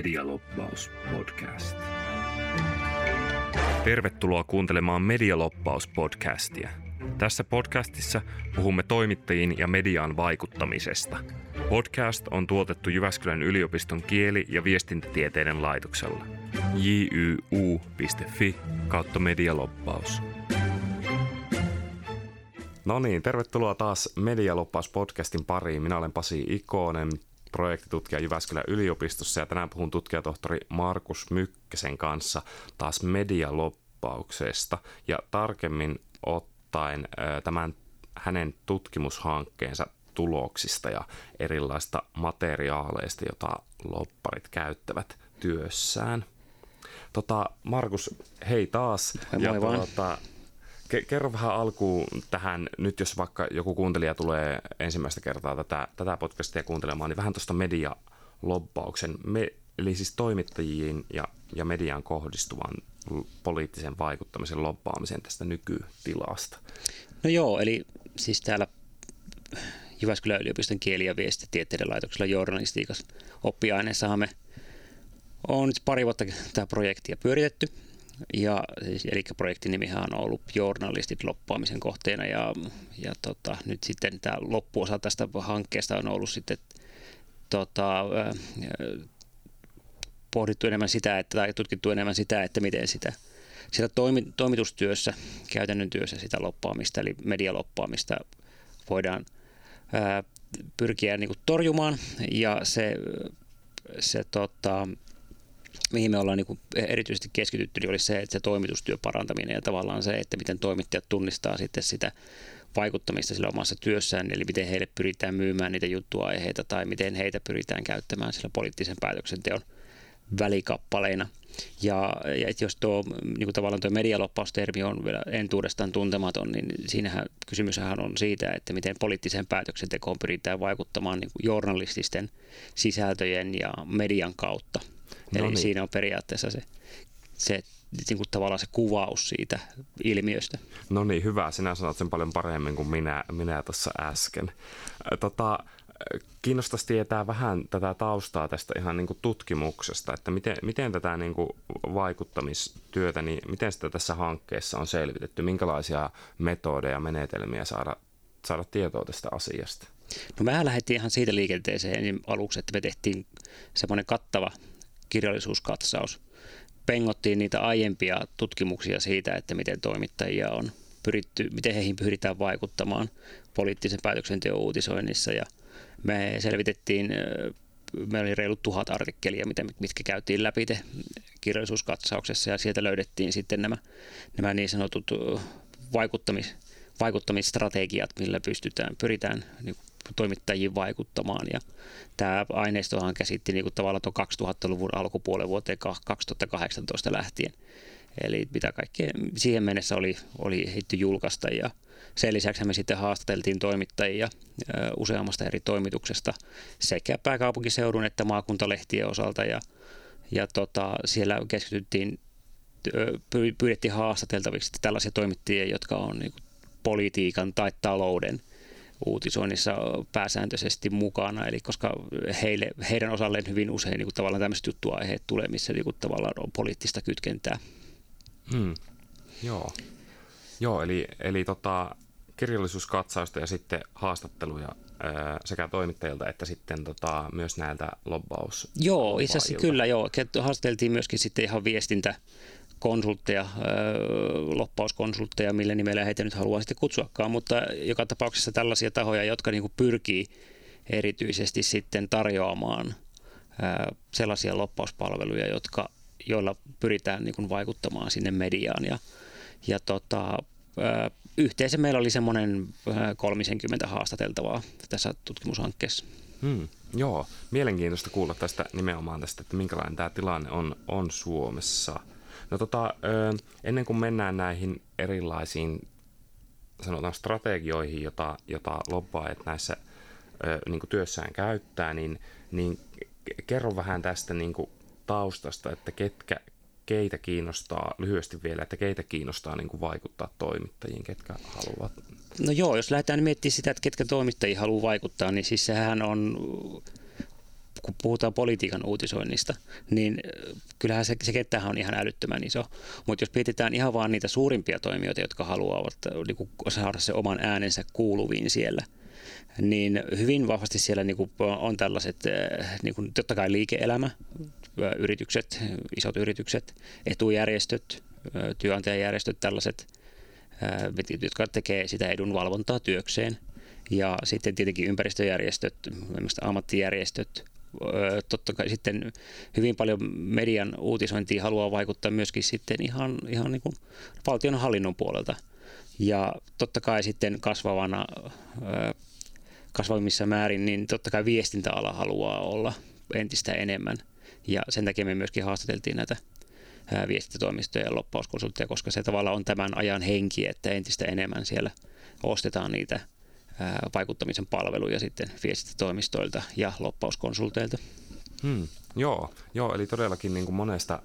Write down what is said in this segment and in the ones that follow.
Medialoppaus podcast. Tervetuloa kuuntelemaan Medialoppaus podcastia. Tässä podcastissa puhumme toimittajiin ja mediaan vaikuttamisesta. Podcast on tuotettu Jyväskylän yliopiston kieli- ja viestintätieteiden laitoksella. jyu.fi kautta medialoppaus. No niin, tervetuloa taas Medialoppaus podcastin pariin. Minä olen Pasi Ikonen, projektitutkija Jyväskylän yliopistossa ja tänään puhun tutkijatohtori Markus Mykkäsen kanssa taas medialoppauksesta ja tarkemmin ottaen tämän hänen tutkimushankkeensa tuloksista ja erilaista materiaaleista, jota lopparit käyttävät työssään. Tota, Markus, hei taas. Moi ja vaan. Tuota, Kerro vähän alkuun tähän, nyt jos vaikka joku kuuntelija tulee ensimmäistä kertaa tätä, tätä podcastia kuuntelemaan, niin vähän tuosta medialobbauksen, me, eli siis toimittajiin ja, ja median kohdistuvan poliittisen vaikuttamisen lobbaamisen tästä nykytilasta. No joo, eli siis täällä Jyväskylän yliopiston kieli- ja viestitieteiden laitoksella journalistiikassa oppiaineessahan me on nyt pari vuotta tämä projektia pyöritetty – ja, siis, eli projektin nimihän on ollut journalistit loppuamisen kohteena ja, ja tota, nyt sitten tämä loppuosa tästä hankkeesta on ollut sitten tota, äh, pohdittu enemmän sitä, että, tai tutkittu enemmän sitä, että miten sitä sitä toimi, toimitustyössä, käytännön työssä sitä loppaamista, eli medialoppaamista voidaan ää, pyrkiä niin kuin torjumaan. Ja se, se tota, mihin me ollaan niin erityisesti keskitytty, niin oli se, että se toimitustyö parantaminen ja tavallaan se, että miten toimittajat tunnistaa sitten sitä vaikuttamista sillä omassa työssään, eli miten heille pyritään myymään niitä juttuaiheita tai miten heitä pyritään käyttämään sillä poliittisen päätöksenteon välikappaleina. Ja, ja että jos tuo niin kuin tavallaan tuo medialoppaustermi on vielä entuudestaan tuntematon, niin siinähän kysymyshän on siitä, että miten poliittiseen päätöksentekoon pyritään vaikuttamaan niin journalististen sisältöjen ja median kautta. No Eli niin. siinä on periaatteessa se, se niin kuin tavallaan se kuvaus siitä ilmiöstä. No niin, hyvä. Sinä sanot sen paljon paremmin kuin minä, minä tuossa äsken. Tota, kiinnostaisi tietää vähän tätä taustaa tästä ihan niin kuin tutkimuksesta, että miten, miten tätä niin kuin vaikuttamistyötä, niin miten sitä tässä hankkeessa on selvitetty, minkälaisia metodeja ja menetelmiä saada, saada tietoa tästä asiasta? No mehän lähdettiin ihan siitä liikenteeseen aluksi, että me tehtiin semmoinen kattava kirjallisuuskatsaus. Pengottiin niitä aiempia tutkimuksia siitä, että miten toimittajia on pyritty, miten heihin pyritään vaikuttamaan poliittisen päätöksenteon uutisoinnissa ja me selvitettiin meillä oli reilut tuhat artikkelia, mitkä käytiin läpi te kirjallisuuskatsauksessa ja sieltä löydettiin sitten nämä, nämä niin sanotut vaikuttamis, vaikuttamisstrategiat, millä pystytään, pyritään niin toimittajiin vaikuttamaan. Ja tämä aineistohan käsitti niin kuin tavallaan tuon 2000-luvun alkupuolen vuoteen 2018 lähtien. Eli mitä kaikkea siihen mennessä oli, oli hitty julkaista ja sen lisäksi me sitten haastateltiin toimittajia useammasta eri toimituksesta sekä pääkaupunkiseudun että maakuntalehtien osalta ja, ja tota, siellä keskityttiin, pyydettiin haastateltaviksi tällaisia toimittajia, jotka on niin politiikan tai talouden uutisoinnissa pääsääntöisesti mukana, eli koska heille, heidän osalleen hyvin usein niin kuin tavallaan tämmöiset juttuaiheet tulee, missä niin kuin tavallaan on poliittista kytkentää. Hmm. Joo. Joo, eli, eli tota, kirjallisuuskatsausta ja sitten haastatteluja sekä toimittajilta että sitten tota, myös näiltä lobbaus. Joo, itse asiassa kyllä joo. Haastateltiin myöskin sitten ihan viestintä konsultteja, loppauskonsultteja, millä nimellä heitä nyt haluaa sitten kutsuakaan, mutta joka tapauksessa tällaisia tahoja, jotka niin kuin pyrkii erityisesti sitten tarjoamaan sellaisia loppauspalveluja, jotka, joilla pyritään niin kuin vaikuttamaan sinne mediaan. Ja, ja tota, yhteensä meillä oli semmoinen 30 haastateltavaa tässä tutkimushankkeessa. Hmm, joo, mielenkiintoista kuulla tästä nimenomaan tästä, että minkälainen tämä tilanne on, on Suomessa – No tota, ennen kuin mennään näihin erilaisiin sanotaan strategioihin, jota, jota lobbaajat näissä niin työssään käyttää, niin, niin kerro vähän tästä niin kuin taustasta, että ketkä, keitä kiinnostaa, lyhyesti vielä, että keitä kiinnostaa niin kuin vaikuttaa toimittajiin, ketkä haluavat? No joo, jos lähdetään miettimään sitä, että ketkä toimittajia haluaa vaikuttaa, niin siis sehän on kun puhutaan politiikan uutisoinnista, niin kyllähän se, se kenttähän on ihan älyttömän iso. Mutta jos mietitään ihan vaan niitä suurimpia toimijoita, jotka haluavat niin saada se oman äänensä kuuluviin siellä, niin hyvin vahvasti siellä niin on tällaiset, niin kuin totta kai liike-elämä, yritykset, isot yritykset, etujärjestöt, työnantajajärjestöt, tällaiset, jotka tekee sitä edunvalvontaa työkseen. Ja sitten tietenkin ympäristöjärjestöt, ammattijärjestöt, totta kai sitten hyvin paljon median uutisointiin haluaa vaikuttaa myöskin sitten ihan, ihan niin kuin valtion hallinnon puolelta. Ja totta kai sitten kasvavana, kasvavissa määrin, niin totta kai viestintäala haluaa olla entistä enemmän. Ja sen takia me myöskin haastateltiin näitä viestintätoimistoja ja loppauskonsultteja, koska se tavallaan on tämän ajan henki, että entistä enemmän siellä ostetaan niitä vaikuttamisen palveluja sitten viestintätoimistoilta ja loppauskonsulteilta. Hmm, joo, joo, eli todellakin niin kuin monesta,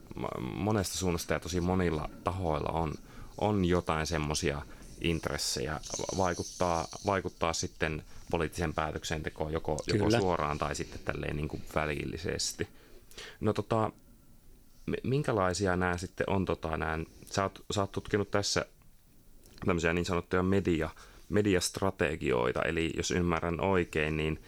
monesta suunnasta ja tosi monilla tahoilla on, on jotain semmoisia intressejä vaikuttaa, vaikuttaa sitten poliittisen päätöksentekoon joko, joko suoraan tai sitten tälleen niin kuin välillisesti. No tota, minkälaisia nämä sitten on, tota, nämä, sä, oot, sä oot tutkinut tässä tämmöisiä niin sanottuja media, mediastrategioita, eli jos ymmärrän oikein, niin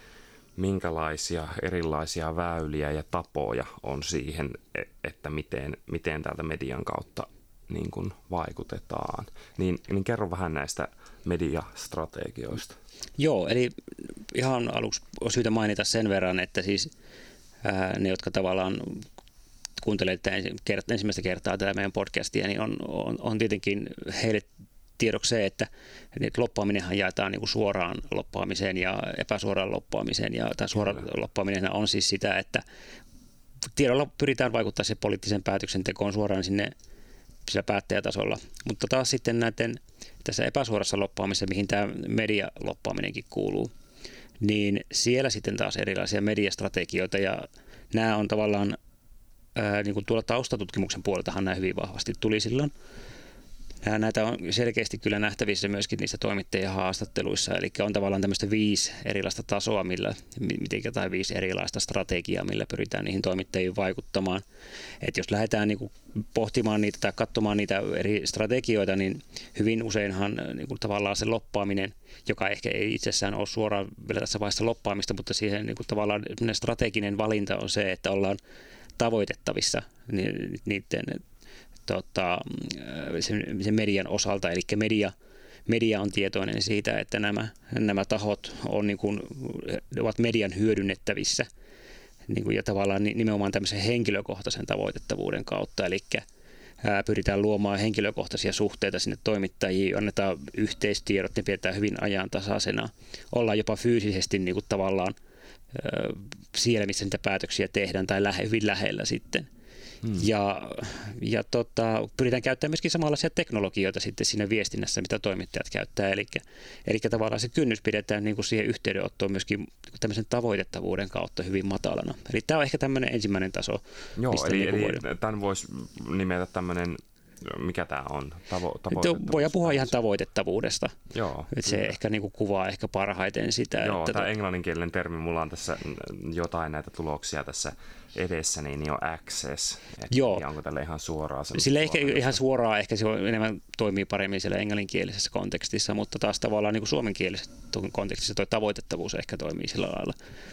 minkälaisia erilaisia väyliä ja tapoja on siihen, e, että miten, miten täältä median kautta niin kuin vaikutetaan. Niin, niin kerro vähän näistä mediastrategioista. Joo, eli ihan aluksi on syytä mainita sen verran, että siis ää, ne, jotka tavallaan kuuntelee ensimmäistä kertaa tätä meidän podcastia, niin on, on, on tietenkin heille tiedoksi se, että, että loppaaminenhan jaetaan niin kuin suoraan loppaamiseen ja epäsuoraan loppaamiseen. Ja tämä suora loppaaminen on siis sitä, että tiedolla pyritään vaikuttaa se poliittisen päätöksentekoon suoraan sinne sillä päättäjätasolla. Mutta taas sitten näiden tässä epäsuorassa loppaamisessa, mihin tämä medialoppaaminenkin kuuluu, niin siellä sitten taas erilaisia mediastrategioita ja nämä on tavallaan ää, niin kuin tuolla taustatutkimuksen puoleltahan nämä hyvin vahvasti tuli silloin Näitä on selkeästi kyllä nähtävissä myöskin niissä toimittajien haastatteluissa, eli on tavallaan tämmöistä viisi erilaista tasoa, millä, miten, tai viisi erilaista strategiaa, millä pyritään niihin toimittajiin vaikuttamaan. Et jos lähdetään niin kuin pohtimaan niitä tai katsomaan niitä eri strategioita, niin hyvin useinhan niin kuin tavallaan se loppaaminen, joka ehkä ei itsessään ole suoraan vielä tässä vaiheessa loppaamista, mutta siihen niin kuin tavallaan strateginen valinta on se, että ollaan tavoitettavissa niiden tota, sen, sen median osalta, eli media, media on tietoinen siitä, että nämä, nämä tahot on niin kuin, ovat median hyödynnettävissä niin kuin, ja tavallaan nimenomaan tämmöisen henkilökohtaisen tavoitettavuuden kautta, eli pyritään luomaan henkilökohtaisia suhteita sinne toimittajiin, annetaan yhteistiedot, ne pidetään hyvin ajantasaisena, ollaan jopa fyysisesti niin kuin tavallaan siellä, missä niitä päätöksiä tehdään tai lähe, hyvin lähellä sitten. Hmm. Ja, ja tota, pyritään käyttämään myöskin samanlaisia teknologioita sitten siinä viestinnässä, mitä toimittajat käyttää. Eli, eli tavallaan se kynnys pidetään niin kuin siihen yhteydenottoon myöskin tämmöisen tavoitettavuuden kautta hyvin matalana. Eli tämä on ehkä tämmöinen ensimmäinen taso. Joo, eli, niin eli voidaan... tämän voisi nimetä tämmöinen mikä tämä on? Tavo- Voidaan puhua ihan tavoitettavuudesta. Joo, se kyllä. ehkä niinku kuvaa ehkä parhaiten sitä. Joo, että tämä to... englanninkielinen termi, mulla on tässä jotain näitä tuloksia tässä edessä, niin jo access. Et Joo. Onko tälle ihan suoraa? Sille ehkä ihan suoraa, ehkä se on enemmän toimii paremmin siellä englanninkielisessä kontekstissa, mutta taas tavallaan niin kuin suomenkielisessä kontekstissa tuo tavoitettavuus ehkä toimii sillä lailla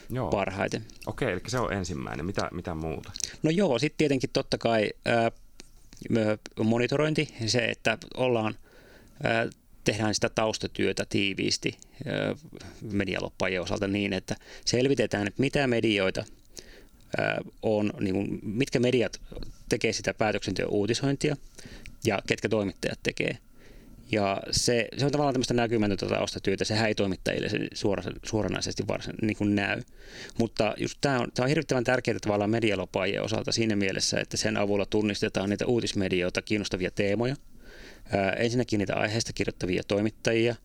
joo. parhaiten. Okei, eli se on ensimmäinen. Mitä, mitä muuta? No joo, sitten tietenkin totta kai äh, monitorointi, se, että ollaan tehdään sitä taustatyötä tiiviisti medialoppaajien osalta niin, että selvitetään, että mitä medioita on, niin kuin, mitkä mediat tekee sitä päätöksenteon uutisointia ja ketkä toimittajat tekee. Ja se, se on tavallaan tämmöistä näkymätöntä taustatyötä, sehän ei toimittajille se suora, suoranaisesti varsin niin kuin näy. Mutta just tämä on, tämä on hirvittävän tärkeää tavallaan medialopaajien osalta siinä mielessä, että sen avulla tunnistetaan niitä uutismedioita kiinnostavia teemoja. Ää, ensinnäkin niitä aiheista kirjoittavia toimittajia,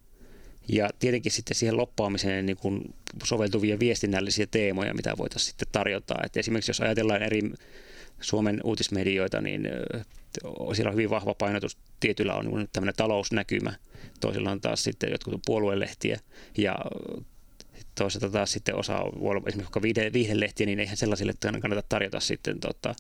ja tietenkin sitten siihen loppaamiseen niin kuin soveltuvia viestinnällisiä teemoja, mitä voitaisiin sitten tarjota. Et esimerkiksi jos ajatellaan eri Suomen uutismedioita, niin siellä on hyvin vahva painotus. Tietyllä on tämmöinen talousnäkymä, toisilla on taas sitten jotkut puoluelehtiä ja toisaalta taas sitten osa voi olla esimerkiksi viihdelehtiä, niin eihän sellaisille kannata tarjota sitten tota,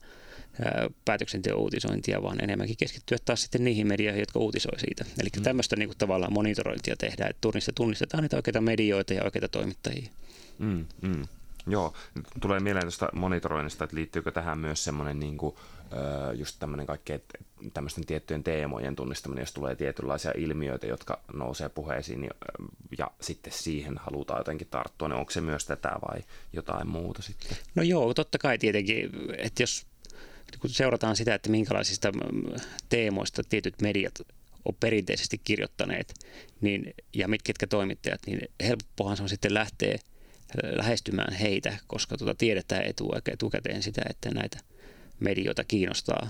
päätöksenteon uutisointia, vaan enemmänkin keskittyä taas sitten niihin medioihin, jotka uutisoi siitä. Eli mm. tämmöistä niin kuin tavallaan monitorointia tehdään, että tunnistetaan niitä oikeita medioita ja oikeita toimittajia. Mm, mm. Joo, tulee mieleen tuosta monitoroinnista, että liittyykö tähän myös semmoinen niin kuin, just tämmöinen kaikkea tämmöisten tiettyjen teemojen tunnistaminen, jos tulee tietynlaisia ilmiöitä, jotka nousee puheisiin niin, ja sitten siihen halutaan jotenkin tarttua, niin onko se myös tätä vai jotain muuta sitten? No joo, totta kai tietenkin, että jos kun seurataan sitä, että minkälaisista teemoista tietyt mediat on perinteisesti kirjoittaneet niin, ja mitkä toimittajat, niin helppohan se on sitten lähteä lähestymään heitä, koska tuota tiedetään etu, etukäteen sitä, että näitä medioita kiinnostaa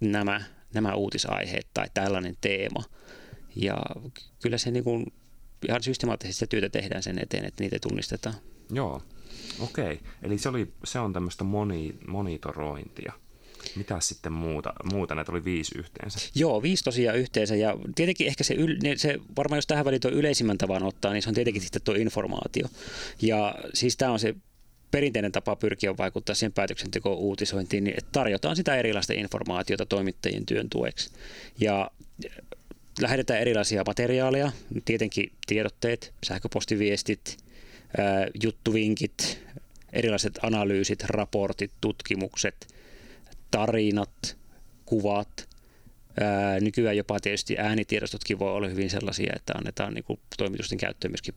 nämä, nämä uutisaiheet tai tällainen teema. Ja kyllä se niin kuin, ihan systemaattisesti työtä tehdään sen eteen, että niitä tunnistetaan. Joo, okei. Eli se, oli, se on tämmöistä moni, monitorointia. Mitä sitten muuta? Muuta näitä oli viisi yhteensä. Joo, viisi tosiaan yhteensä. Ja tietenkin ehkä se, yl, se varmaan jos tähän väliin tuo yleisimmän tavan ottaa, niin se on tietenkin sitten tuo informaatio. Ja siis tämä on se perinteinen tapa pyrkiä vaikuttaa siihen päätöksentekoon uutisointiin, niin että tarjotaan sitä erilaista informaatiota toimittajien työn tueksi. Ja lähetetään erilaisia materiaaleja, tietenkin tiedotteet, sähköpostiviestit, juttuvinkit, erilaiset analyysit, raportit, tutkimukset – tarinat, kuvat. Ää, nykyään jopa tietysti äänitiedostotkin voi olla hyvin sellaisia, että annetaan niin kuin, toimitusten käyttöön myöskin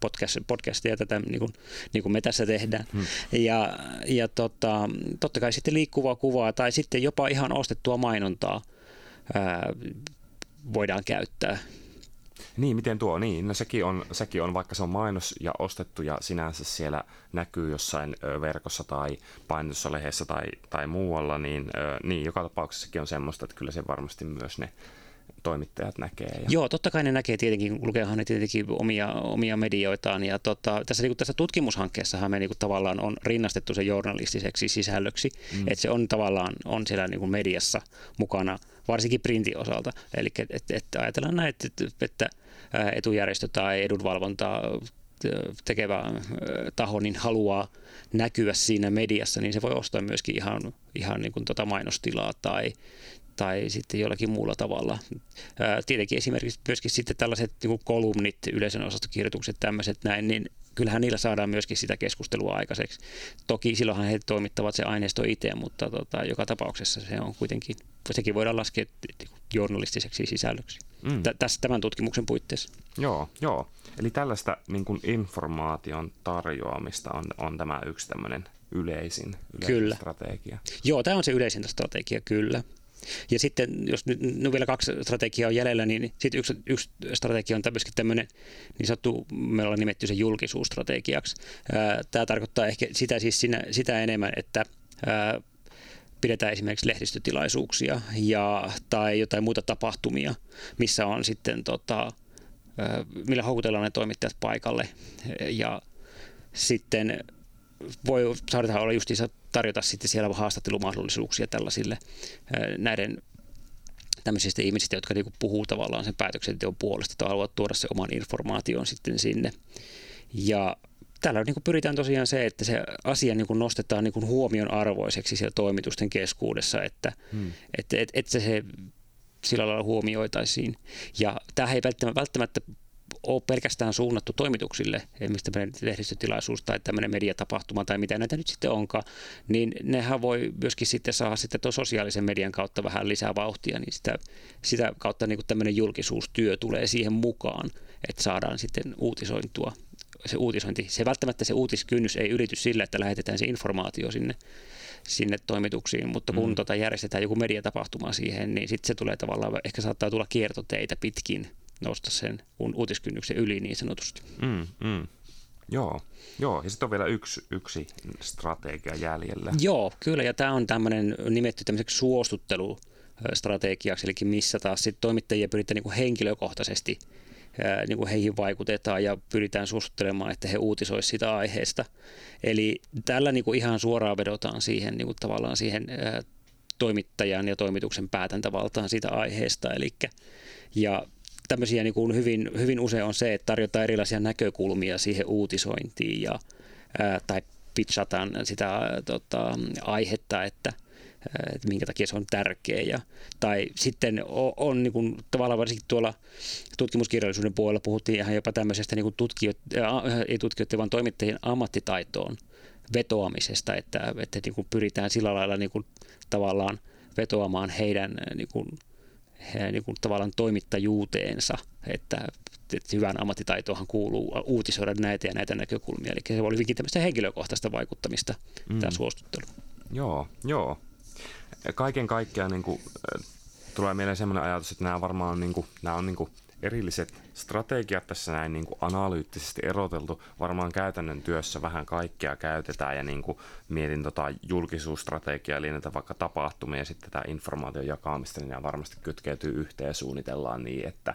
podcast, podcastia tätä niin kuin, niin kuin me tässä tehdään. Hmm. Ja, ja tota, totta kai sitten liikkuvaa kuvaa tai sitten jopa ihan ostettua mainontaa ää, voidaan käyttää niin, miten tuo? Niin, no sekin on, sekin on, vaikka se on mainos ja ostettu ja sinänsä siellä näkyy jossain verkossa tai painossa lehdessä tai, tai muualla, niin, niin joka tapauksessa sekin on semmoista, että kyllä se varmasti myös ne toimittajat näkee. Ja... Joo, totta kai ne näkee tietenkin, lukeehan ne tietenkin omia, omia medioitaan. Ja tota, tässä, niin tässä tutkimushankkeessahan me niin kuin, tavallaan on rinnastettu se journalistiseksi sisällöksi, mm. että se on tavallaan on siellä niin kuin mediassa mukana, varsinkin printin osalta. Eli että et, et ajatellaan näin, että, että etujärjestö tai edunvalvonta tekevä taho niin haluaa näkyä siinä mediassa, niin se voi ostaa myöskin ihan, ihan niin kuin tota mainostilaa tai, tai sitten jollakin muulla tavalla. Tietenkin esimerkiksi myöskin sitten tällaiset niin kolumnit, yleisön osastokirjoitukset, tämmöiset näin, niin kyllähän niillä saadaan myöskin sitä keskustelua aikaiseksi. Toki silloinhan he toimittavat se aineisto itse, mutta tota, joka tapauksessa se on kuitenkin, sekin voidaan laskea journalistiseksi sisällöksi. Mm. Tässä tämän tutkimuksen puitteissa. Joo, joo. Eli tällaista niin kuin informaation tarjoamista on, on tämä yksi tämmöinen yleisin, yleisin kyllä. strategia. Joo, tämä on se yleisin strategia, kyllä. Ja sitten, jos nyt no vielä kaksi strategiaa on jäljellä, niin sitten yksi, yksi strategia on myöskin tämmöinen niin sanottu, meillä on nimetty se julkisuusstrategiaksi. Tämä tarkoittaa ehkä sitä, siis sinä, sitä enemmän, että pidetään esimerkiksi lehdistötilaisuuksia ja, tai jotain muita tapahtumia, missä on sitten tota, millä houkutellaan ne toimittajat paikalle ja sitten voi saada olla justiinsa tarjota sitten siellä haastattelumahdollisuuksia tällaisille näiden tämmöisistä ihmisistä, jotka niinku puhuu tavallaan sen päätöksenteon puolesta tai haluavat tuoda se oman informaation sitten sinne. Ja tällä niin pyritään tosiaan se, että se asia niin kuin nostetaan niin kuin huomion arvoiseksi siellä toimitusten keskuudessa, että, hmm. että, että, että se, se sillä lailla huomioitaisiin. Ja tämä ei välttämättä, välttämättä ole pelkästään suunnattu toimituksille, mistä lehdistötilaisuus tai tämmöinen mediatapahtuma tai mitä näitä nyt sitten onkaan, niin nehän voi myöskin sitten saada sitten tuon sosiaalisen median kautta vähän lisää vauhtia, niin sitä, sitä kautta niin kuin tämmöinen julkisuustyö tulee siihen mukaan, että saadaan sitten uutisointua se uutisointi, se välttämättä se uutiskynnys ei ylity sillä, että lähetetään se informaatio sinne, sinne toimituksiin, mutta kun mm. tota järjestetään joku mediatapahtuma siihen, niin sitten se tulee tavallaan, ehkä saattaa tulla kiertoteitä pitkin nousta sen uutiskynnyksen yli niin sanotusti. Mm, mm. Joo, joo. ja sitten on vielä yksi, yksi strategia jäljellä. Joo, kyllä, ja tämä on tämmöinen nimetty tämmöiseksi suostuttelustrategiaksi, eli missä taas sit toimittajia pyritään niin kuin henkilökohtaisesti niin kuin heihin vaikutetaan ja pyritään suosittelemaan, että he uutisoisivat sitä aiheesta. Eli tällä niin kuin ihan suoraan vedotaan siihen niin kuin tavallaan siihen toimittajan ja toimituksen päätäntävaltaan siitä aiheesta. Eli, ja tämmöisiä niin kuin hyvin, hyvin usein on se, että tarjotaan erilaisia näkökulmia siihen uutisointiin ja, ää, tai pitchataan sitä tota, aihetta, että – että minkä takia se on tärkeä. Ja, tai sitten on, on niin kuin, tavallaan varsinkin tuolla tutkimuskirjallisuuden puolella puhuttiin ihan jopa tämmöisestä niin tutkijoiden, ei tutkijoiden, vaan toimittajien ammattitaitoon vetoamisesta, että, että niin kuin pyritään sillä lailla niin kuin, tavallaan vetoamaan heidän niin kuin, niin kuin, tavallaan toimittajuuteensa, että, että hyvään ammattitaitoonhan kuuluu uutisoida näitä ja näitä näkökulmia. Eli se oli hyvinkin tämmöistä henkilökohtaista vaikuttamista, mm. tämä suostuttelu. Joo, joo kaiken kaikkiaan niin kuin, tulee mieleen sellainen ajatus, että nämä varmaan niin kuin, nämä on niin kuin erilliset strategiat tässä näin niin kuin analyyttisesti eroteltu. Varmaan käytännön työssä vähän kaikkea käytetään ja niin kuin mietin tota julkisuusstrategiaa, eli näitä vaikka tapahtumia ja sitten tätä informaation jakamista, niin nämä varmasti kytkeytyy yhteen ja suunnitellaan niin, että,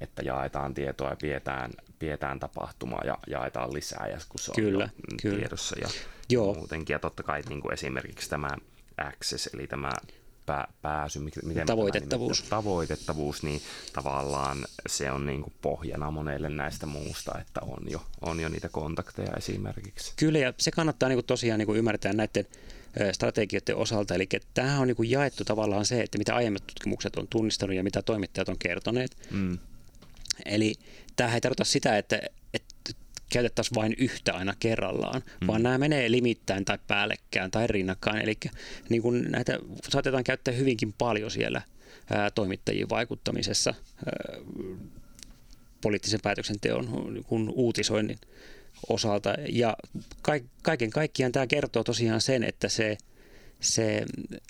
että jaetaan tietoa ja pidetään, pidetään tapahtumaa ja jaetaan lisää, ja kun se on kyllä, jo kyllä. tiedossa ja Joo. muutenkin. Ja totta kai niin kuin esimerkiksi tämä access, eli tämä pää, pääsy, miten tavoitettavuus. Tämä, tavoitettavuus, niin tavallaan se on niin kuin pohjana monelle näistä muusta, että on jo, on jo niitä kontakteja esimerkiksi. Kyllä, ja se kannattaa niin kuin tosiaan niin kuin ymmärtää näiden strategioiden osalta, eli tähän on niin kuin jaettu tavallaan se, että mitä aiemmat tutkimukset on tunnistanut ja mitä toimittajat on kertoneet. Mm. Eli tämä ei tarkoita sitä, että, että käytettäisiin vain yhtä aina kerrallaan, mm. vaan nämä menee limittäin tai päällekkäin tai rinnakkain. Eli niin kuin näitä saatetaan käyttää hyvinkin paljon siellä ää, toimittajien vaikuttamisessa ää, poliittisen päätöksenteon niin kuin uutisoinnin osalta. Ja kaiken kaikkiaan tämä kertoo tosiaan sen, että se, se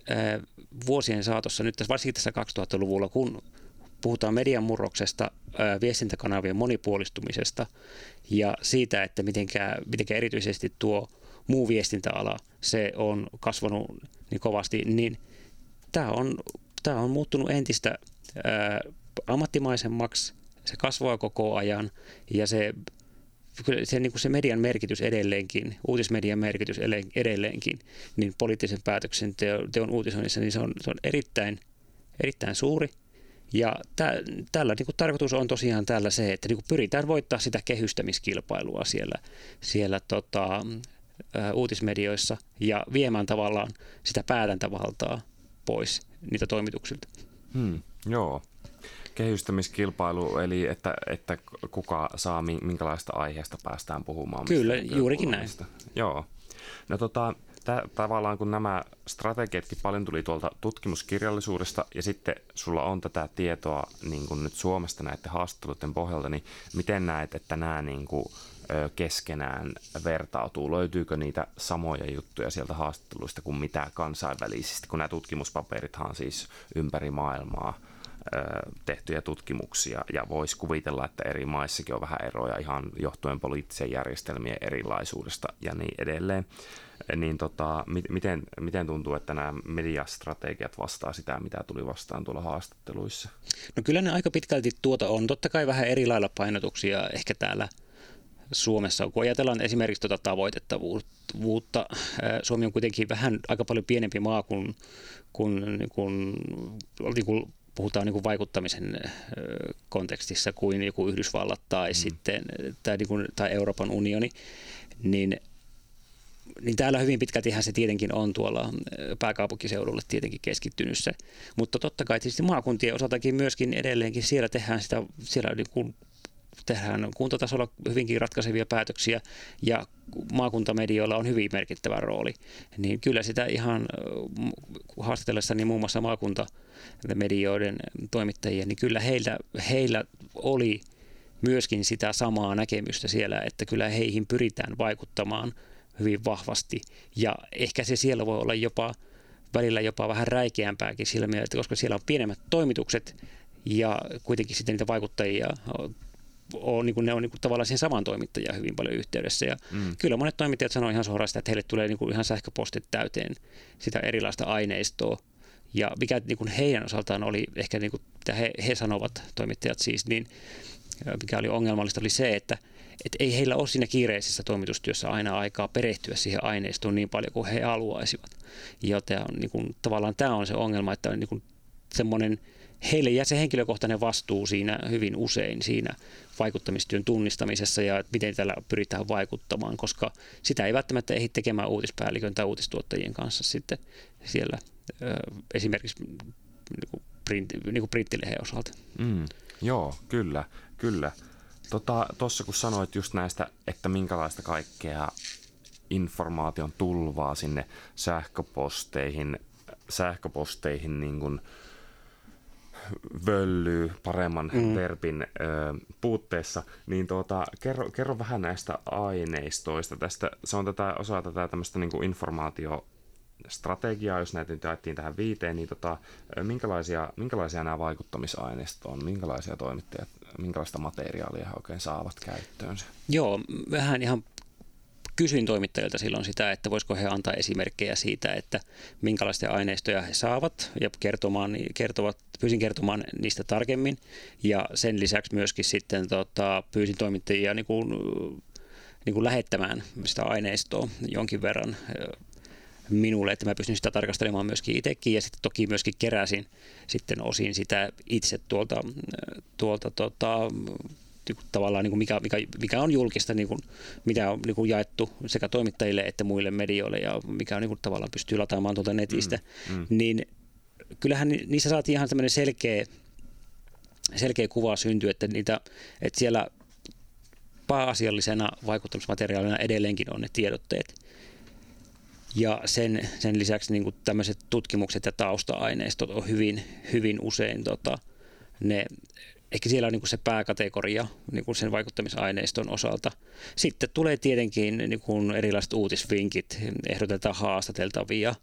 ää, vuosien saatossa, nyt tässä, varsinkin tässä 2000-luvulla, kun puhutaan median murroksesta, viestintäkanavien monipuolistumisesta ja siitä, että mitenkä, mitenkä erityisesti tuo muu viestintäala, se on kasvanut niin kovasti, niin tämä on, tämä on muuttunut entistä ää, ammattimaisemmaksi, se kasvaa koko ajan ja se, se, niin kuin se median merkitys edelleenkin, uutismedian merkitys edelleenkin, niin poliittisen päätöksenteon uutisoinnissa, niin se on, se on erittäin, erittäin suuri – ja tä, tällä niin kuin tarkoitus on tosiaan tällä se, että niin kuin pyritään voittaa sitä kehystämiskilpailua siellä, siellä tota, uutismedioissa ja viemään tavallaan sitä päätäntävaltaa pois niitä toimituksilta. Hmm, joo. Kehystämiskilpailu, eli että, että kuka saa minkälaista aiheesta päästään puhumaan. Kyllä, juurikin näin. Joo. No tota, tä, tavallaan kun nämä strategiatkin paljon tuli tuolta tutkimuskirjallisuudesta ja sitten sulla on tätä tietoa niin kuin nyt Suomesta näiden haastatteluiden pohjalta, niin miten näet, että nämä niin kuin, keskenään vertautuu? Löytyykö niitä samoja juttuja sieltä haastatteluista kuin mitä kansainvälisesti, kun nämä tutkimuspaperithan siis ympäri maailmaa tehtyjä tutkimuksia ja voisi kuvitella, että eri maissakin on vähän eroja ihan johtuen poliittisen järjestelmien erilaisuudesta ja niin edelleen niin tota, miten, miten tuntuu, että nämä mediastrategiat vastaa sitä, mitä tuli vastaan tuolla haastatteluissa? No kyllä ne aika pitkälti tuota on. Totta kai vähän eri lailla painotuksia ehkä täällä Suomessa. Kun ajatellaan esimerkiksi tuota tavoitettavuutta, Suomi on kuitenkin vähän aika paljon pienempi maa kuin, kuin, niin kuin, niin kuin puhutaan niin kuin vaikuttamisen kontekstissa kuin joku Yhdysvallat tai, mm. sitten, tai, niin kuin, tai Euroopan unioni, niin niin täällä hyvin pitkälti se tietenkin on tuolla pääkaupunkiseudulle tietenkin keskittynyt se. Mutta totta kai tietysti maakuntien osaltakin myöskin edelleenkin siellä tehdään sitä, siellä niin tehdään kuntatasolla hyvinkin ratkaisevia päätöksiä ja maakuntamedioilla on hyvin merkittävä rooli. Niin kyllä sitä ihan haastatellessani niin muun muassa maakuntamedioiden toimittajia, niin kyllä heillä, heillä oli myöskin sitä samaa näkemystä siellä, että kyllä heihin pyritään vaikuttamaan – hyvin vahvasti. Ja ehkä se siellä voi olla jopa välillä jopa vähän räikeämpääkin sillä mielellä, koska siellä on pienemmät toimitukset ja kuitenkin sitten niitä vaikuttajia on, niin kuin, ne on niin kuin, tavallaan siihen samaan toimittajaan hyvin paljon yhteydessä. Ja mm. Kyllä monet toimittajat sanoo ihan suoraan sitä, että heille tulee niin kuin ihan sähköpostit täyteen sitä erilaista aineistoa. Ja mikä niin kuin heidän osaltaan oli ehkä, niin kuin, mitä he, he sanovat, toimittajat siis, niin mikä oli ongelmallista, oli se, että – että ei heillä ole siinä kiireisessä toimitustyössä aina aikaa perehtyä siihen aineistoon niin paljon kuin he haluaisivat. Joten niin kuin, tavallaan tämä on se ongelma, että on niin kuin, semmoinen heille jää se henkilökohtainen vastuu siinä hyvin usein siinä vaikuttamistyön tunnistamisessa ja miten tällä pyritään vaikuttamaan, koska sitä ei välttämättä ehdi tekemään uutispäällikön tai uutistuottajien kanssa sitten siellä esimerkiksi niin print, niin printtilehen osalta. Mm, joo, kyllä, kyllä. Tuossa tota, kun sanoit just näistä, että minkälaista kaikkea informaation tulvaa sinne sähköposteihin, sähköposteihin niin kuin völlyy paremman mm. verbin ö, puutteessa, niin tuota, kerro, kerro vähän näistä aineistoista. Tästä, se on tätä, osa tätä tämmöistä niin kuin informaatio strategiaa, jos näitä nyt jaettiin tähän viiteen, niin tota, minkälaisia, minkälaisia nämä vaikuttamisaineistot on, minkälaisia toimittajat, minkälaista materiaalia he oikein saavat käyttöönsä? Joo, vähän ihan kysyin toimittajilta silloin sitä, että voisiko he antaa esimerkkejä siitä, että minkälaisia aineistoja he saavat ja kertomaan, kertovat, pyysin kertomaan niistä tarkemmin ja sen lisäksi myöskin sitten tota, pyysin toimittajia niin kuin, niin kuin lähettämään sitä aineistoa jonkin verran minulle, että mä pystyn sitä tarkastelemaan myöskin itsekin ja sitten toki myöskin keräsin sitten osin sitä itse tuolta, tuolta tota, niin kuin tavallaan niin kuin mikä, mikä, mikä on julkista, niin kuin, mitä on niin kuin jaettu sekä toimittajille että muille medioille ja mikä on niin kuin, tavallaan pystyy lataamaan tuolta netistä, mm, mm. niin kyllähän niissä saatiin ihan tämmöinen selkeä, selkeä kuva syntyä, että, niitä, että siellä pääasiallisena vaikuttamismateriaalina edelleenkin on ne tiedotteet. Ja sen, sen lisäksi niin kuin tämmöiset tutkimukset ja tausta-aineistot on hyvin, hyvin usein tota, ne, ehkä siellä on niin kuin se pääkategoria niin kuin sen vaikuttamisaineiston osalta. Sitten tulee tietenkin niin kuin erilaiset uutisvinkit, ehdotetaan haastateltavia,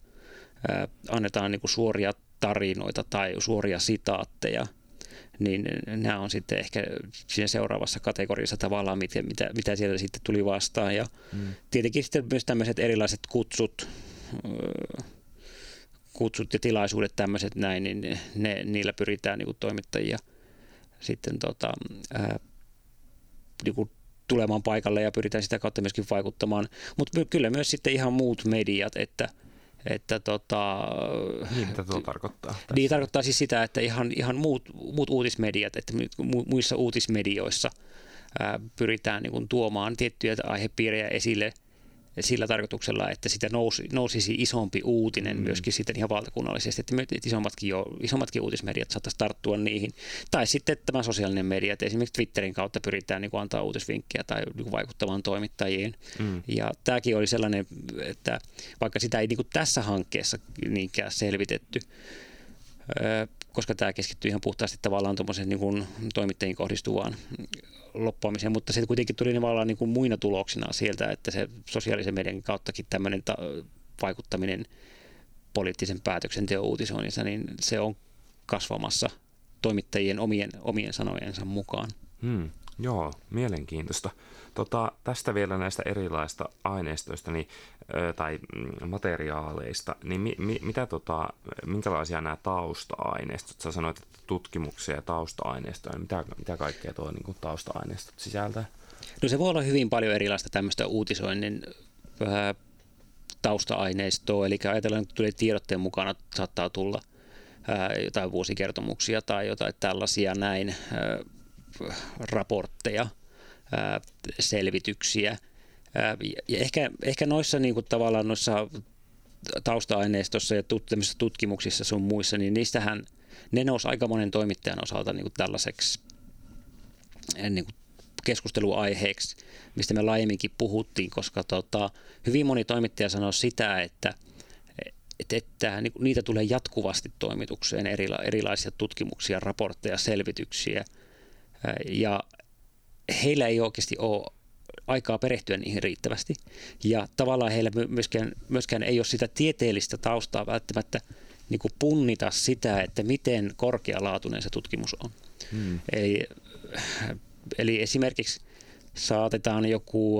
ää, annetaan niin kuin suoria tarinoita tai suoria sitaatteja – niin nämä on sitten ehkä siinä seuraavassa kategoriassa tavallaan, miten, mitä, mitä sieltä sitten tuli vastaan. Ja mm. tietenkin sitten myös tämmöiset erilaiset kutsut, kutsut ja tilaisuudet tämmöiset näin, niin ne, niillä pyritään niin kuin toimittajia sitten tota, ää, niin kuin tulemaan paikalle ja pyritään sitä kautta myöskin vaikuttamaan. Mutta kyllä myös sitten ihan muut mediat, että – että tota, niin, mitä tuo tarkoittaa? Tässä? Niin, tarkoittaa siis sitä, että ihan, ihan muut, muut uutismediat, että muissa uutismedioissa ää, pyritään niin kuin, tuomaan tiettyjä aihepiirejä esille – sillä tarkoituksella, että sitä nousi, nousisi isompi uutinen mm. myöskin sitten ihan valtakunnallisesti, että isommatkin, jo, isommatkin uutismediat saattaisi tarttua niihin. Tai sitten tämä sosiaalinen media, että esimerkiksi Twitterin kautta pyritään niin kuin antaa uutisvinkkejä tai niin kuin vaikuttamaan toimittajiin. Mm. Ja tämäkin oli sellainen, että vaikka sitä ei niin kuin tässä hankkeessa niinkään selvitetty, koska tämä keskittyy ihan puhtaasti tavallaan niin kuin toimittajiin kohdistuvaan loppuamiseen, mutta se kuitenkin tuli tavallaan niin kuin muina tuloksina sieltä, että se sosiaalisen median kauttakin tämmöinen ta- vaikuttaminen poliittisen päätöksenteon uutisoinnissa, niin se on kasvamassa toimittajien omien, omien sanojensa mukaan. Hmm, joo, mielenkiintoista. Tota, tästä vielä näistä erilaista aineistoista niin, tai mm, materiaaleista, niin mi, mi, mitä, tota, minkälaisia nämä tausta-aineistot? Sä sanoit, että tutkimuksia ja tausta-aineistoja, niin mitä, mitä kaikkea tuo niin tausta-aineistot sisältää? No se voi olla hyvin paljon erilaista tämmöistä uutisoinnin äh, tausta-aineistoa, eli ajatellaan, että tulee tiedotteen mukana, saattaa tulla äh, jotain vuosikertomuksia tai jotain tällaisia näin, äh, raportteja – selvityksiä. Ja ehkä, ehkä noissa niin kuin tavallaan noissa tausta-aineistossa ja tutkimuksissa sun muissa, niin niistähän ne nousi aika monen toimittajan osalta niin kuin tällaiseksi niin kuin keskusteluaiheeksi, mistä me laajemminkin puhuttiin, koska tota, hyvin moni toimittaja sanoi sitä, että, että, että niin niitä tulee jatkuvasti toimitukseen, erilaisia tutkimuksia, raportteja, selvityksiä. Ja heillä ei oikeasti ole aikaa perehtyä niihin riittävästi. Ja tavallaan heillä myöskään, myöskään ei ole sitä tieteellistä taustaa välttämättä niin kuin punnita sitä, että miten korkealaatuinen se tutkimus on. Hmm. Eli, eli esimerkiksi saatetaan joku,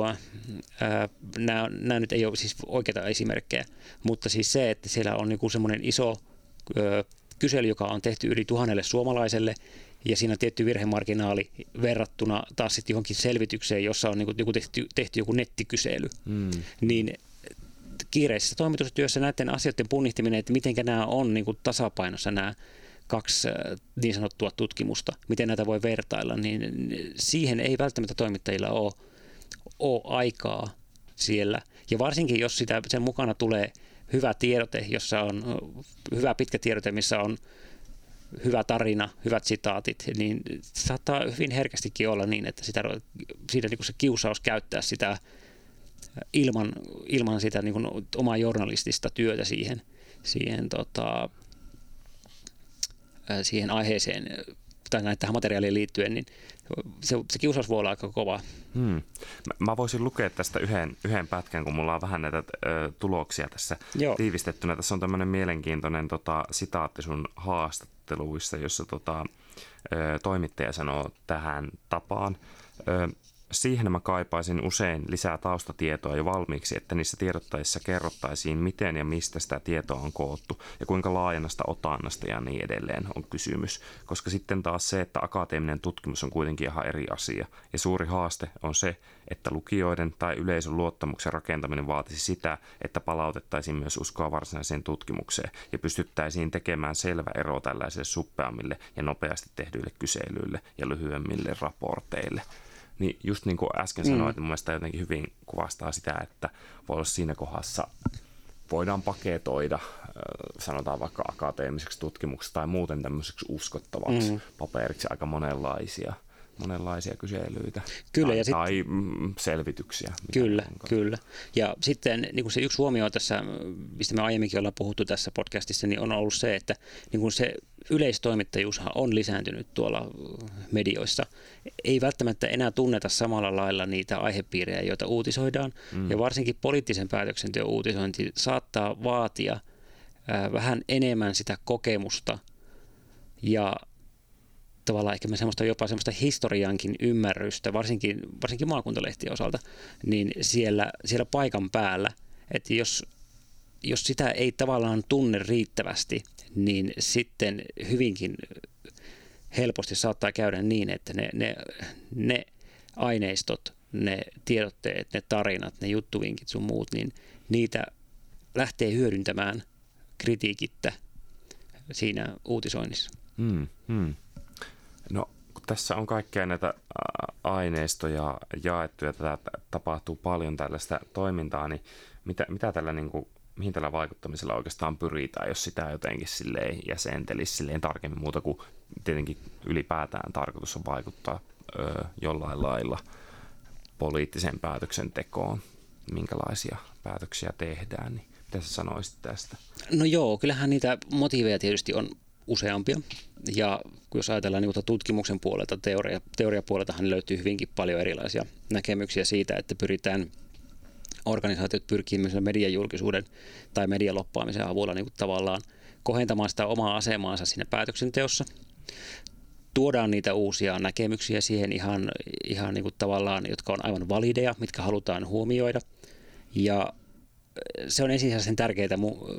nämä, nämä nyt ei ole siis oikeita esimerkkejä, mutta siis se, että siellä on niin semmoinen iso ää, kysely, joka on tehty yli tuhannelle suomalaiselle, ja siinä on tietty virhemarginaali verrattuna taas sitten johonkin selvitykseen, jossa on niin kuin tehty, tehty joku nettikysely, mm. niin kiireisessä toimitustyössä näiden asioiden punnihtiminen, että miten nämä on niin kuin tasapainossa nämä kaksi niin sanottua tutkimusta, miten näitä voi vertailla, niin siihen ei välttämättä toimittajilla ole, ole aikaa siellä. Ja varsinkin, jos sitä, sen mukana tulee hyvä tiedote, jossa on hyvä pitkä tiedote, missä on hyvä tarina, hyvät sitaatit, niin saattaa hyvin herkästikin olla niin, että sitä, siitä niin kuin se kiusaus käyttää sitä ilman, ilman sitä niin kuin omaa journalistista työtä siihen, siihen, tota, siihen aiheeseen tai näin tähän materiaaliin liittyen, niin se, se kiusaus voi olla aika kova. Hmm. Mä voisin lukea tästä yhden, yhden pätkän, kun mulla on vähän näitä ö, tuloksia tässä Joo. tiivistettynä. Tässä on tämmöinen mielenkiintoinen tota, sitaatti sun haastatteluissa, jossa tota, toimittaja sanoo tähän tapaan. Siihen mä kaipaisin usein lisää taustatietoa jo valmiiksi, että niissä tiedottajissa kerrottaisiin, miten ja mistä sitä tietoa on koottu ja kuinka laajennasta otannasta ja niin edelleen on kysymys. Koska sitten taas se, että akateeminen tutkimus on kuitenkin ihan eri asia. Ja suuri haaste on se, että lukijoiden tai yleisön luottamuksen rakentaminen vaatisi sitä, että palautettaisiin myös uskoa varsinaiseen tutkimukseen ja pystyttäisiin tekemään selvä ero tällaisille suppeammille ja nopeasti tehdyille kyselyille ja lyhyemmille raporteille. Niin just niin kuin äsken sanoin, mm. että mun mielestä jotenkin hyvin kuvastaa sitä, että voi olla siinä kohdassa voidaan paketoida, sanotaan vaikka akateemiseksi tutkimukseksi tai muuten tämmöiseksi uskottavaksi mm. paperiksi aika monenlaisia – monenlaisia kyselyitä kyllä, tai, ja sit, tai mm, selvityksiä. Kyllä, kyllä. Ja sitten niin kuin se yksi huomio tässä, mistä me aiemminkin ollaan puhuttu tässä podcastissa, niin on ollut se, että niin kuin se yleistoimittajuushan on lisääntynyt tuolla medioissa. Ei välttämättä enää tunneta samalla lailla niitä aihepiirejä, joita uutisoidaan. Mm. Ja varsinkin poliittisen päätöksenteon uutisointi saattaa vaatia vähän enemmän sitä kokemusta ja tavallaan ehkä semmoista, jopa semmoista historiankin ymmärrystä, varsinkin, varsinkin maakuntalehtien osalta, niin siellä, siellä paikan päällä, että jos, jos sitä ei tavallaan tunne riittävästi, niin sitten hyvinkin helposti saattaa käydä niin, että ne, ne, ne aineistot, ne tiedotteet, ne tarinat, ne juttuvinkit sun muut, niin niitä lähtee hyödyntämään kritiikittä siinä uutisoinnissa. Hmm, hmm. No, tässä on kaikkea näitä aineistoja jaettu ja tätä tapahtuu paljon tällaista toimintaa, niin mitä, mitä tällä niin kuin, mihin tällä vaikuttamisella oikeastaan pyritään, jos sitä jotenkin silleen jäsentelisi silleen tarkemmin muuta kuin tietenkin ylipäätään tarkoitus on vaikuttaa ö, jollain lailla poliittiseen päätöksentekoon, minkälaisia päätöksiä tehdään, niin mitä sä sanoisit tästä? No joo, kyllähän niitä motiiveja tietysti on useampia. Ja jos ajatellaan niin tutkimuksen puolelta, teoria, teoriapuoleltahan löytyy hyvinkin paljon erilaisia näkemyksiä siitä, että pyritään organisaatiot pyrkii myös mediajulkisuuden tai medialoppaamisen avulla niin tavallaan kohentamaan sitä omaa asemaansa siinä päätöksenteossa. Tuodaan niitä uusia näkemyksiä siihen ihan, ihan niin kuin tavallaan, jotka on aivan valideja, mitkä halutaan huomioida. Ja se on ensisijaisen tärkeää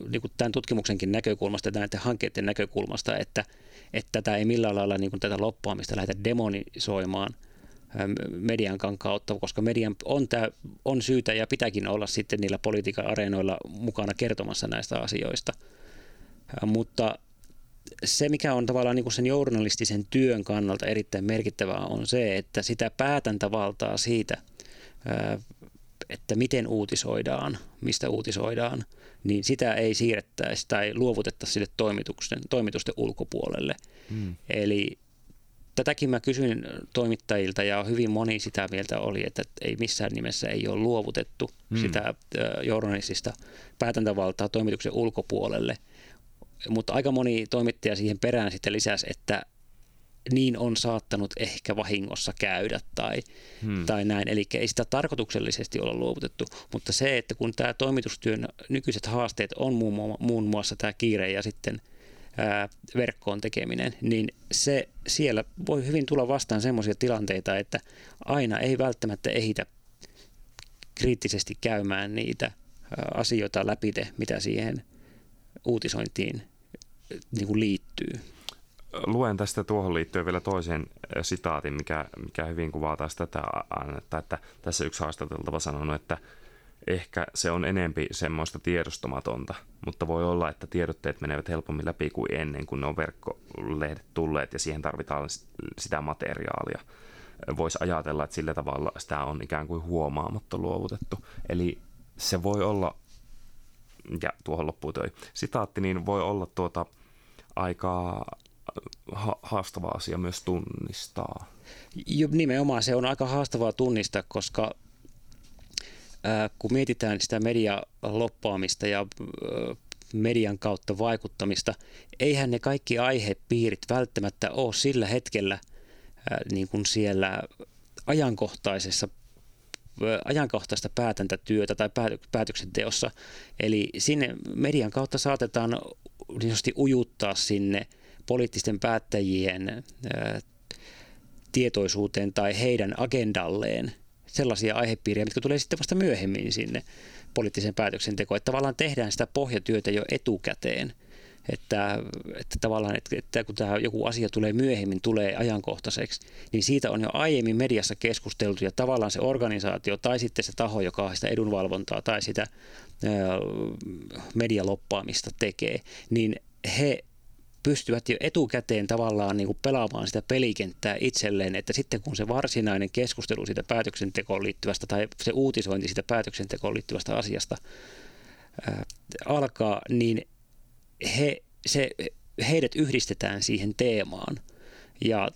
niin kuin tämän tutkimuksenkin näkökulmasta ja näiden hankkeiden näkökulmasta, että, että tätä ei millään lailla niin kuin tätä loppuamista lähdetä demonisoimaan median kautta, koska median on, tämä, on syytä ja pitääkin olla sitten niillä politiikan areenoilla mukana kertomassa näistä asioista. Mutta se, mikä on tavallaan niin kuin sen journalistisen työn kannalta erittäin merkittävää, on se, että sitä päätäntävaltaa siitä että miten uutisoidaan, mistä uutisoidaan, niin sitä ei siirrettäisi tai luovutettaisi sille toimitusten, toimitusten ulkopuolelle. Mm. Eli tätäkin mä kysyin toimittajilta ja hyvin moni sitä mieltä oli, että ei missään nimessä ei ole luovutettu mm. sitä journalistista päätäntävaltaa toimituksen ulkopuolelle. Mutta aika moni toimittaja siihen perään sitten lisäsi, että niin on saattanut ehkä vahingossa käydä tai, hmm. tai näin. Eli ei sitä tarkoituksellisesti olla luovutettu, mutta se, että kun tämä toimitustyön nykyiset haasteet on muun, muassa tämä kiire ja sitten verkkoon tekeminen, niin se siellä voi hyvin tulla vastaan sellaisia tilanteita, että aina ei välttämättä ehitä kriittisesti käymään niitä asioita läpi, mitä siihen uutisointiin niin kuin liittyy. Luen tästä tuohon liittyen vielä toisen sitaatin, mikä, mikä hyvin kuvaa taas tätä että tässä yksi haastateltava sanonut, että ehkä se on enempi semmoista tiedostamatonta, mutta voi olla, että tiedotteet menevät helpommin läpi kuin ennen, kun ne on verkkolehdet tulleet ja siihen tarvitaan sitä materiaalia. Voisi ajatella, että sillä tavalla sitä on ikään kuin huomaamatta luovutettu. Eli se voi olla, ja tuohon loppuu toi sitaatti, niin voi olla tuota aika ha- haastava asia myös tunnistaa. Jo, nimenomaan se on aika haastavaa tunnistaa, koska kun mietitään sitä medialoppaamista ja ää, median kautta vaikuttamista, eihän ne kaikki aihepiirit välttämättä ole sillä hetkellä niin kuin siellä ajankohtaisessa ajankohtaista päätäntätyötä tai päätöksenteossa. Eli sinne median kautta saatetaan niin ujuttaa sinne poliittisten päättäjien tietoisuuteen tai heidän agendalleen sellaisia aihepiirejä, mitkä tulee sitten vasta myöhemmin sinne poliittiseen päätöksentekoon. Että tavallaan tehdään sitä pohjatyötä jo etukäteen. Että, että tavallaan, että, että kun tämä joku asia tulee myöhemmin, tulee ajankohtaiseksi, niin siitä on jo aiemmin mediassa keskusteltu ja tavallaan se organisaatio tai sitten se taho, joka sitä edunvalvontaa tai sitä medialoppaamista tekee, niin he pystyvät jo etukäteen tavallaan niin kuin pelaamaan sitä pelikenttää itselleen, että sitten kun se varsinainen keskustelu siitä päätöksentekoon liittyvästä tai se uutisointi siitä päätöksentekoon liittyvästä asiasta ää, alkaa, niin he, se, heidät yhdistetään siihen teemaan. Ja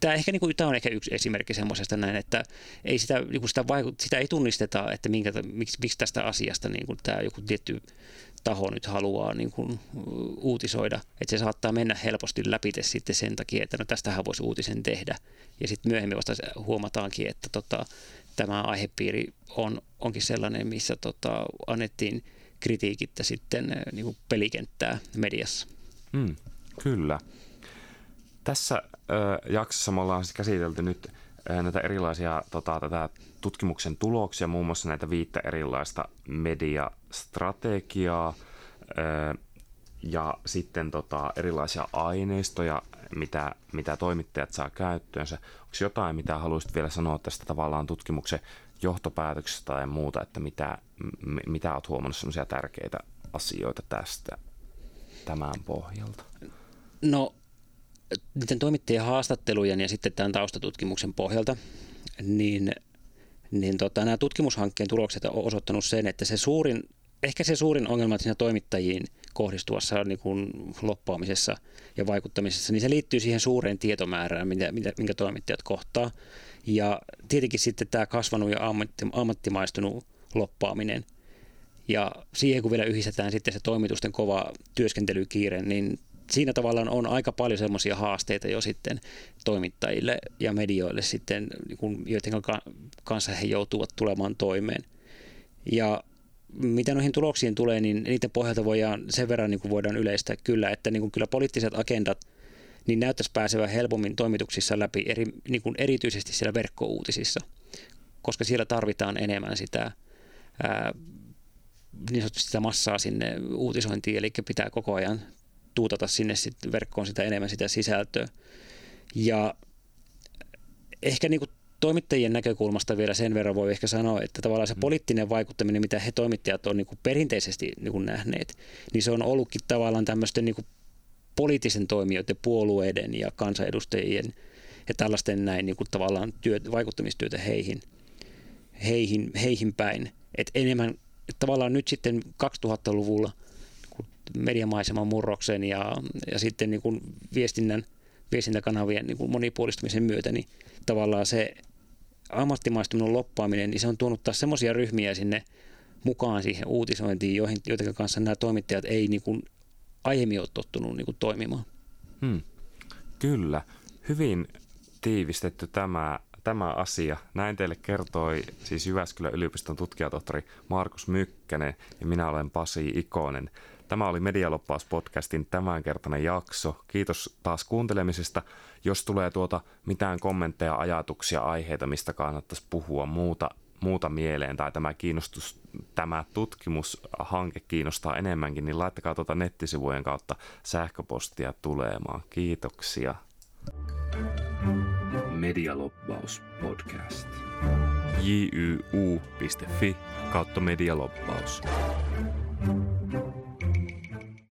tämä, ehkä, niin kuin, tämä on ehkä yksi esimerkki semmoisesta näin, että ei sitä, niin sitä, vaikut, sitä ei tunnisteta, että minkä, miksi, miksi tästä asiasta niin kuin tämä joku tietty taho nyt haluaa niin kuin uutisoida, että se saattaa mennä helposti läpi sitten sen takia, että no tästähän voisi uutisen tehdä. Ja sitten myöhemmin vasta huomataankin, että tota, tämä aihepiiri on, onkin sellainen, missä tota, annettiin kritiikittä sitten niin kuin pelikenttää mediassa. Mm, kyllä. Tässä ö, jaksossa me ollaan käsitelty nyt näitä erilaisia tota, tätä tutkimuksen tuloksia, muun muassa näitä viittä erilaista mediastrategiaa ja sitten tota, erilaisia aineistoja, mitä, mitä toimittajat saa käyttöönsä. Onko jotain, mitä haluaisit vielä sanoa tästä tavallaan tutkimuksen johtopäätöksestä tai muuta, että mitä, mitä olet huomannut sellaisia tärkeitä asioita tästä tämän pohjalta? No niiden toimittajien haastattelujen ja sitten tämän taustatutkimuksen pohjalta, niin, niin tota, nämä tutkimushankkeen tulokset on osoittanut sen, että se suurin, ehkä se suurin ongelma siinä toimittajiin kohdistuvassa niin kuin loppaamisessa ja vaikuttamisessa, niin se liittyy siihen suureen tietomäärään, minkä, minkä toimittajat kohtaa. Ja tietenkin sitten tämä kasvanut ja ammatti, ammattimaistunut loppaaminen. Ja siihen kun vielä yhdistetään sitten se toimitusten kova työskentelykiire, niin siinä tavallaan on aika paljon semmoisia haasteita jo sitten toimittajille ja medioille sitten, niin joiden kanssa he joutuvat tulemaan toimeen. Ja mitä noihin tuloksiin tulee, niin niiden pohjalta voidaan sen verran niin kuin voidaan yleistää kyllä, että niin kuin kyllä poliittiset agendat niin näyttäisi pääsevän helpommin toimituksissa läpi, eri, niin kuin erityisesti siellä verkkouutisissa, koska siellä tarvitaan enemmän sitä ää, niin sitä massaa sinne uutisointiin, eli pitää koko ajan tuutata sinne sit verkkoon sitä enemmän sitä sisältöä. Ja ehkä niin kuin toimittajien näkökulmasta vielä sen verran voi ehkä sanoa, että tavallaan se mm. poliittinen vaikuttaminen, mitä he toimittajat on niin kuin perinteisesti niin kuin nähneet, niin se on ollutkin tavallaan tämmöisten niin kuin poliittisen toimijoiden, puolueiden ja kansanedustajien ja tällaisten näin niin kuin tavallaan työt, vaikuttamistyötä heihin, heihin, heihin päin. Et enemmän tavallaan nyt sitten 2000-luvulla – mediamaiseman murroksen ja, ja sitten niin kuin viestinnän, viestintäkanavien niin kuin monipuolistumisen myötä, niin tavallaan se ammattimaistuminen loppaaminen, niin se on tuonut taas semmoisia ryhmiä sinne mukaan siihen uutisointiin, joihin, joiden kanssa nämä toimittajat ei niin kuin aiemmin ole tottunut niin kuin toimimaan. Hmm. Kyllä. Hyvin tiivistetty tämä, tämä asia. Näin teille kertoi siis Jyväskylän yliopiston tutkijatohtori Markus Mykkänen ja minä olen Pasi Ikonen. Tämä oli Medialoppaus-podcastin tämänkertainen jakso. Kiitos taas kuuntelemisesta. Jos tulee tuota mitään kommentteja, ajatuksia, aiheita, mistä kannattaisi puhua muuta, muuta mieleen tai tämä, kiinnostus, tämä tutkimushanke kiinnostaa enemmänkin, niin laittakaa tuota nettisivujen kautta sähköpostia tulemaan. Kiitoksia. Medialoppaus podcast. jyu.fi kautta medialoppaus.